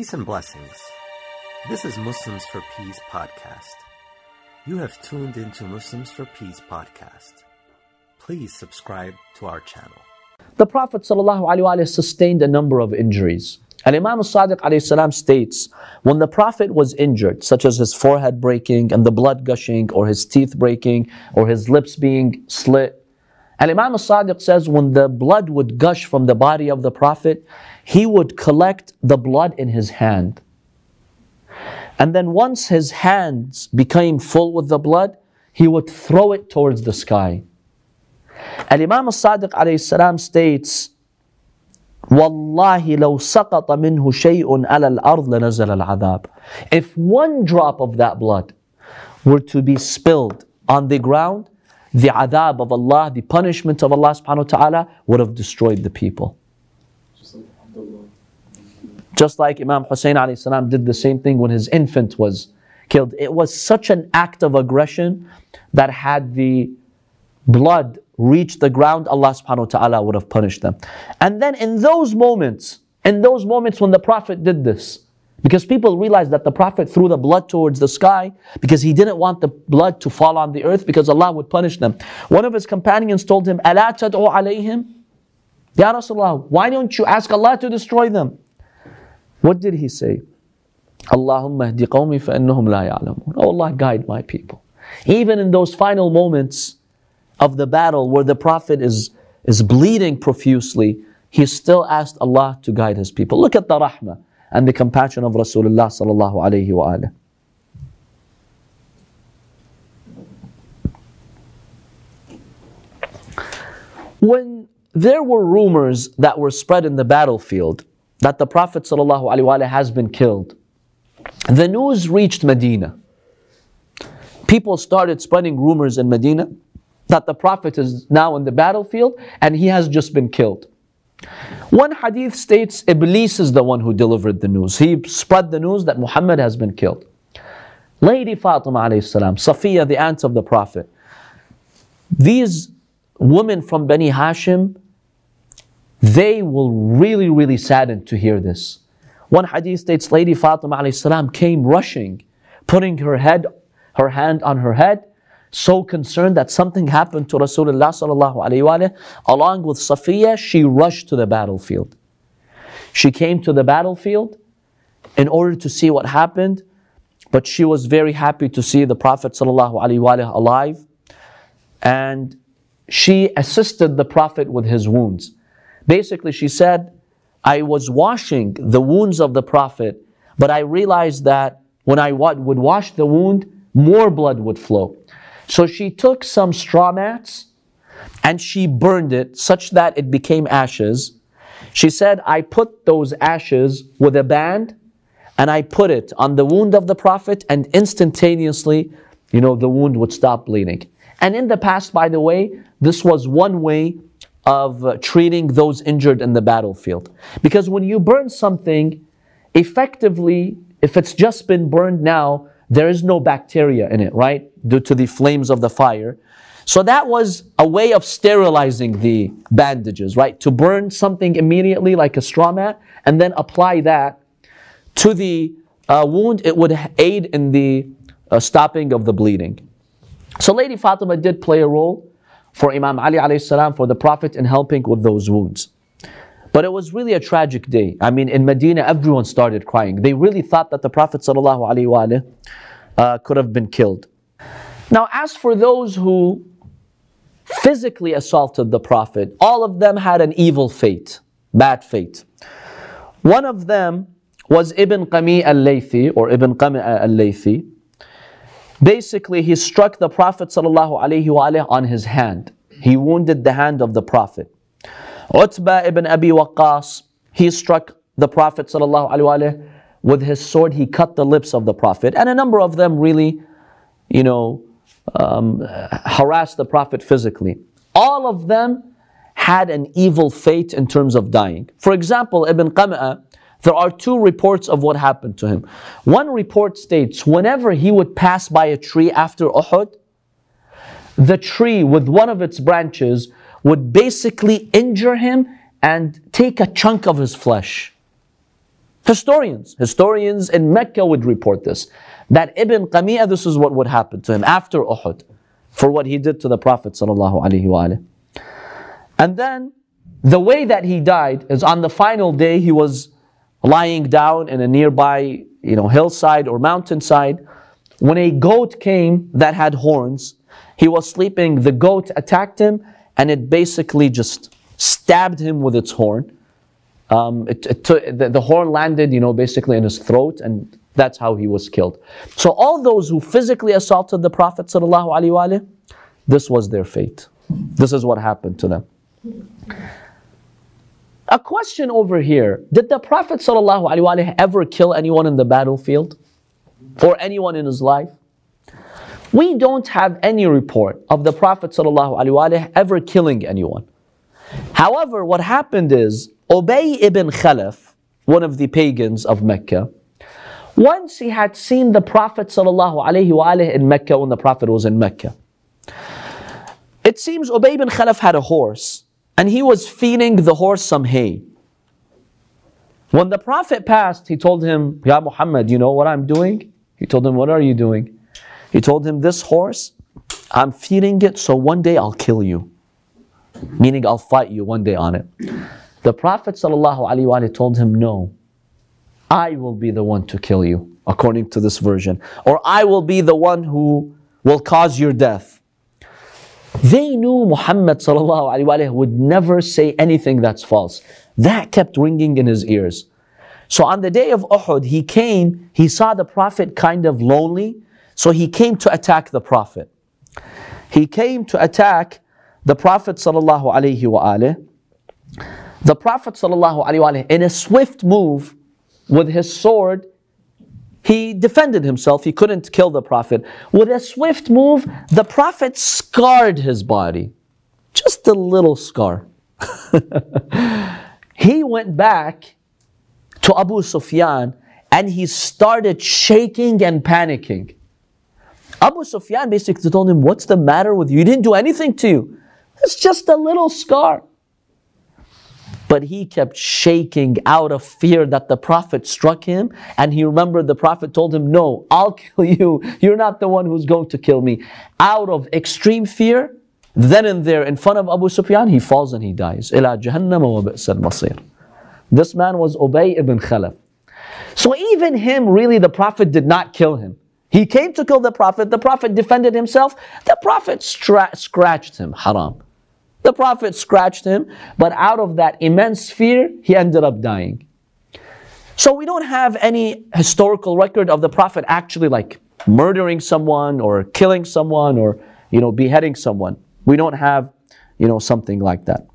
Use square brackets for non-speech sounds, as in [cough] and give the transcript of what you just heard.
Peace and blessings. This is Muslims for Peace podcast. You have tuned into Muslims for Peace podcast. Please subscribe to our channel. The Prophet ﷺ sustained a number of injuries. And Imam al-Sadiq states, when the Prophet was injured, such as his forehead breaking and the blood gushing, or his teeth breaking, or his lips being slit, and Imam al-Sadiq says when the blood would gush from the body of the Prophet, he would collect the blood in his hand. And then once his hands became full with the blood, he would throw it towards the sky. And Imam al-Sadiq states, والله لو سقط منه شيء على الأرض لنزل العذاب. If one drop of that blood were to be spilled on the ground, the adhab of Allah, the punishment of Allah subhanahu wa ta'ala would have destroyed the people. Just like Imam Hussein alayhi salam did the same thing when his infant was killed. It was such an act of aggression that had the blood reached the ground, Allah subhanahu wa ta'ala would have punished them. And then in those moments, in those moments when the Prophet did this, because people realized that the Prophet threw the blood towards the sky because he didn't want the blood to fall on the earth because Allah would punish them. One of his companions told him, Allah tad'u alayhim? Ya Rasulullah, why don't you ask Allah to destroy them? What did he say? Allahumma hdi qawmi fa'innuhum la ya'lamun. Oh Allah, guide my people. Even in those final moments of the battle where the Prophet is, is bleeding profusely, he still asked Allah to guide his people. Look at the rahmah and the compassion of Rasulullah sallallahu alayhi wa When there were rumors that were spread in the battlefield that the Prophet ﷺ has been killed, the news reached Medina. People started spreading rumors in Medina that the Prophet is now in the battlefield and he has just been killed. One hadith states Iblis is the one who delivered the news. He spread the news that Muhammad has been killed. Lady Fatima alayhi salam, Safiya, the aunt of the Prophet. These women from Bani Hashim, they will really, really sadden to hear this. One hadith states Lady Fatima alayhi salam came rushing, putting her head, her hand on her head, so concerned that something happened to Rasulullah sallallahu alaihi wasallam. Along with Safiya, she rushed to the battlefield. She came to the battlefield in order to see what happened, but she was very happy to see the Prophet sallallahu alaihi wasallam alive, and she assisted the Prophet with his wounds. Basically, she said, "I was washing the wounds of the Prophet, but I realized that when I would wash the wound, more blood would flow." So she took some straw mats and she burned it such that it became ashes. She said, I put those ashes with a band and I put it on the wound of the Prophet, and instantaneously, you know, the wound would stop bleeding. And in the past, by the way, this was one way of uh, treating those injured in the battlefield. Because when you burn something, effectively, if it's just been burned now, there is no bacteria in it, right? Due to the flames of the fire. So that was a way of sterilizing the bandages, right? To burn something immediately like a straw mat and then apply that to the uh, wound, it would aid in the uh, stopping of the bleeding. So Lady Fatima did play a role for Imam Ali alayhi salam, for the Prophet in helping with those wounds. But it was really a tragic day. I mean, in Medina, everyone started crying. They really thought that the Prophet ﷺ, uh, could have been killed. Now, as for those who physically assaulted the Prophet, all of them had an evil fate, bad fate. One of them was Ibn Qami al-Laythi, or Ibn Qami al-Laythi. Basically, he struck the Prophet ﷺ on his hand. He wounded the hand of the Prophet. Utbah ibn Abi Waqqas, he struck the Prophet with his sword, he cut the lips of the Prophet. And a number of them really, you know, um, harassed the Prophet physically. All of them had an evil fate in terms of dying. For example, Ibn Qam'a, there are two reports of what happened to him. One report states whenever he would pass by a tree after Uhud, the tree with one of its branches would basically injure him and take a chunk of his flesh. Historians, historians in Mecca would report this. That Ibn Qami'ah, this is what would happen to him after Uhud for what he did to the Prophet. And then the way that he died is on the final day he was lying down in a nearby you know, hillside or mountainside. When a goat came that had horns, he was sleeping, the goat attacked him and it basically just stabbed him with its horn. Um, it, it took, the, the horn landed, you know, basically in his throat and that's how he was killed. So all those who physically assaulted the Prophet ﷺ, this was their fate. This is what happened to them. A question over here Did the Prophet ﷺ ever kill anyone in the battlefield? Or anyone in his life? We don't have any report of the Prophet ﷺ ever killing anyone. However, what happened is Ubay ibn Khalaf, one of the pagans of Mecca, once he had seen the Prophet ﷺ in Mecca when the Prophet was in Mecca. It seems Ubay ibn Khalaf had a horse and he was feeding the horse some hay. When the Prophet passed, he told him, Ya Muhammad, you know what I'm doing? He told him, What are you doing? He told him, This horse, I'm feeding it, so one day I'll kill you. Meaning, I'll fight you one day on it. The Prophet ﷺ told him, No, I will be the one to kill you, according to this version, or I will be the one who will cause your death. They knew Muhammad would never say anything that's false. That kept ringing in his ears. So on the day of Uhud, he came, he saw the Prophet kind of lonely, so he came to attack the Prophet. He came to attack the Prophet sallallahu alaihi wasallam. The Prophet sallallahu alaihi wasallam, in a swift move with his sword, he defended himself. He couldn't kill the Prophet. With a swift move, the Prophet scarred his body. Just a little scar. [laughs] he went back to Abu Sufyan and he started shaking and panicking. Abu Sufyan basically told him, What's the matter with you? You didn't do anything to you. It's just a little scar. But he kept shaking out of fear that the Prophet struck him. And he remembered the Prophet told him, No, I'll [laughs] kill you. You're not the one who's going to kill me. Out of extreme fear, then and there in front of Abu Sufyan, he falls and he dies. إِلَى جَهَنَّمَ وَبِئْسَ الْمَصِيرُ This man was Ubay ibn Khalaf. So even him, really, the Prophet did not kill him. He came to kill the Prophet. The Prophet defended himself. The Prophet stra- scratched him. Haram. The Prophet scratched him, but out of that immense fear, he ended up dying. So we don't have any historical record of the Prophet actually like murdering someone or killing someone or you know beheading someone. We don't have you know something like that.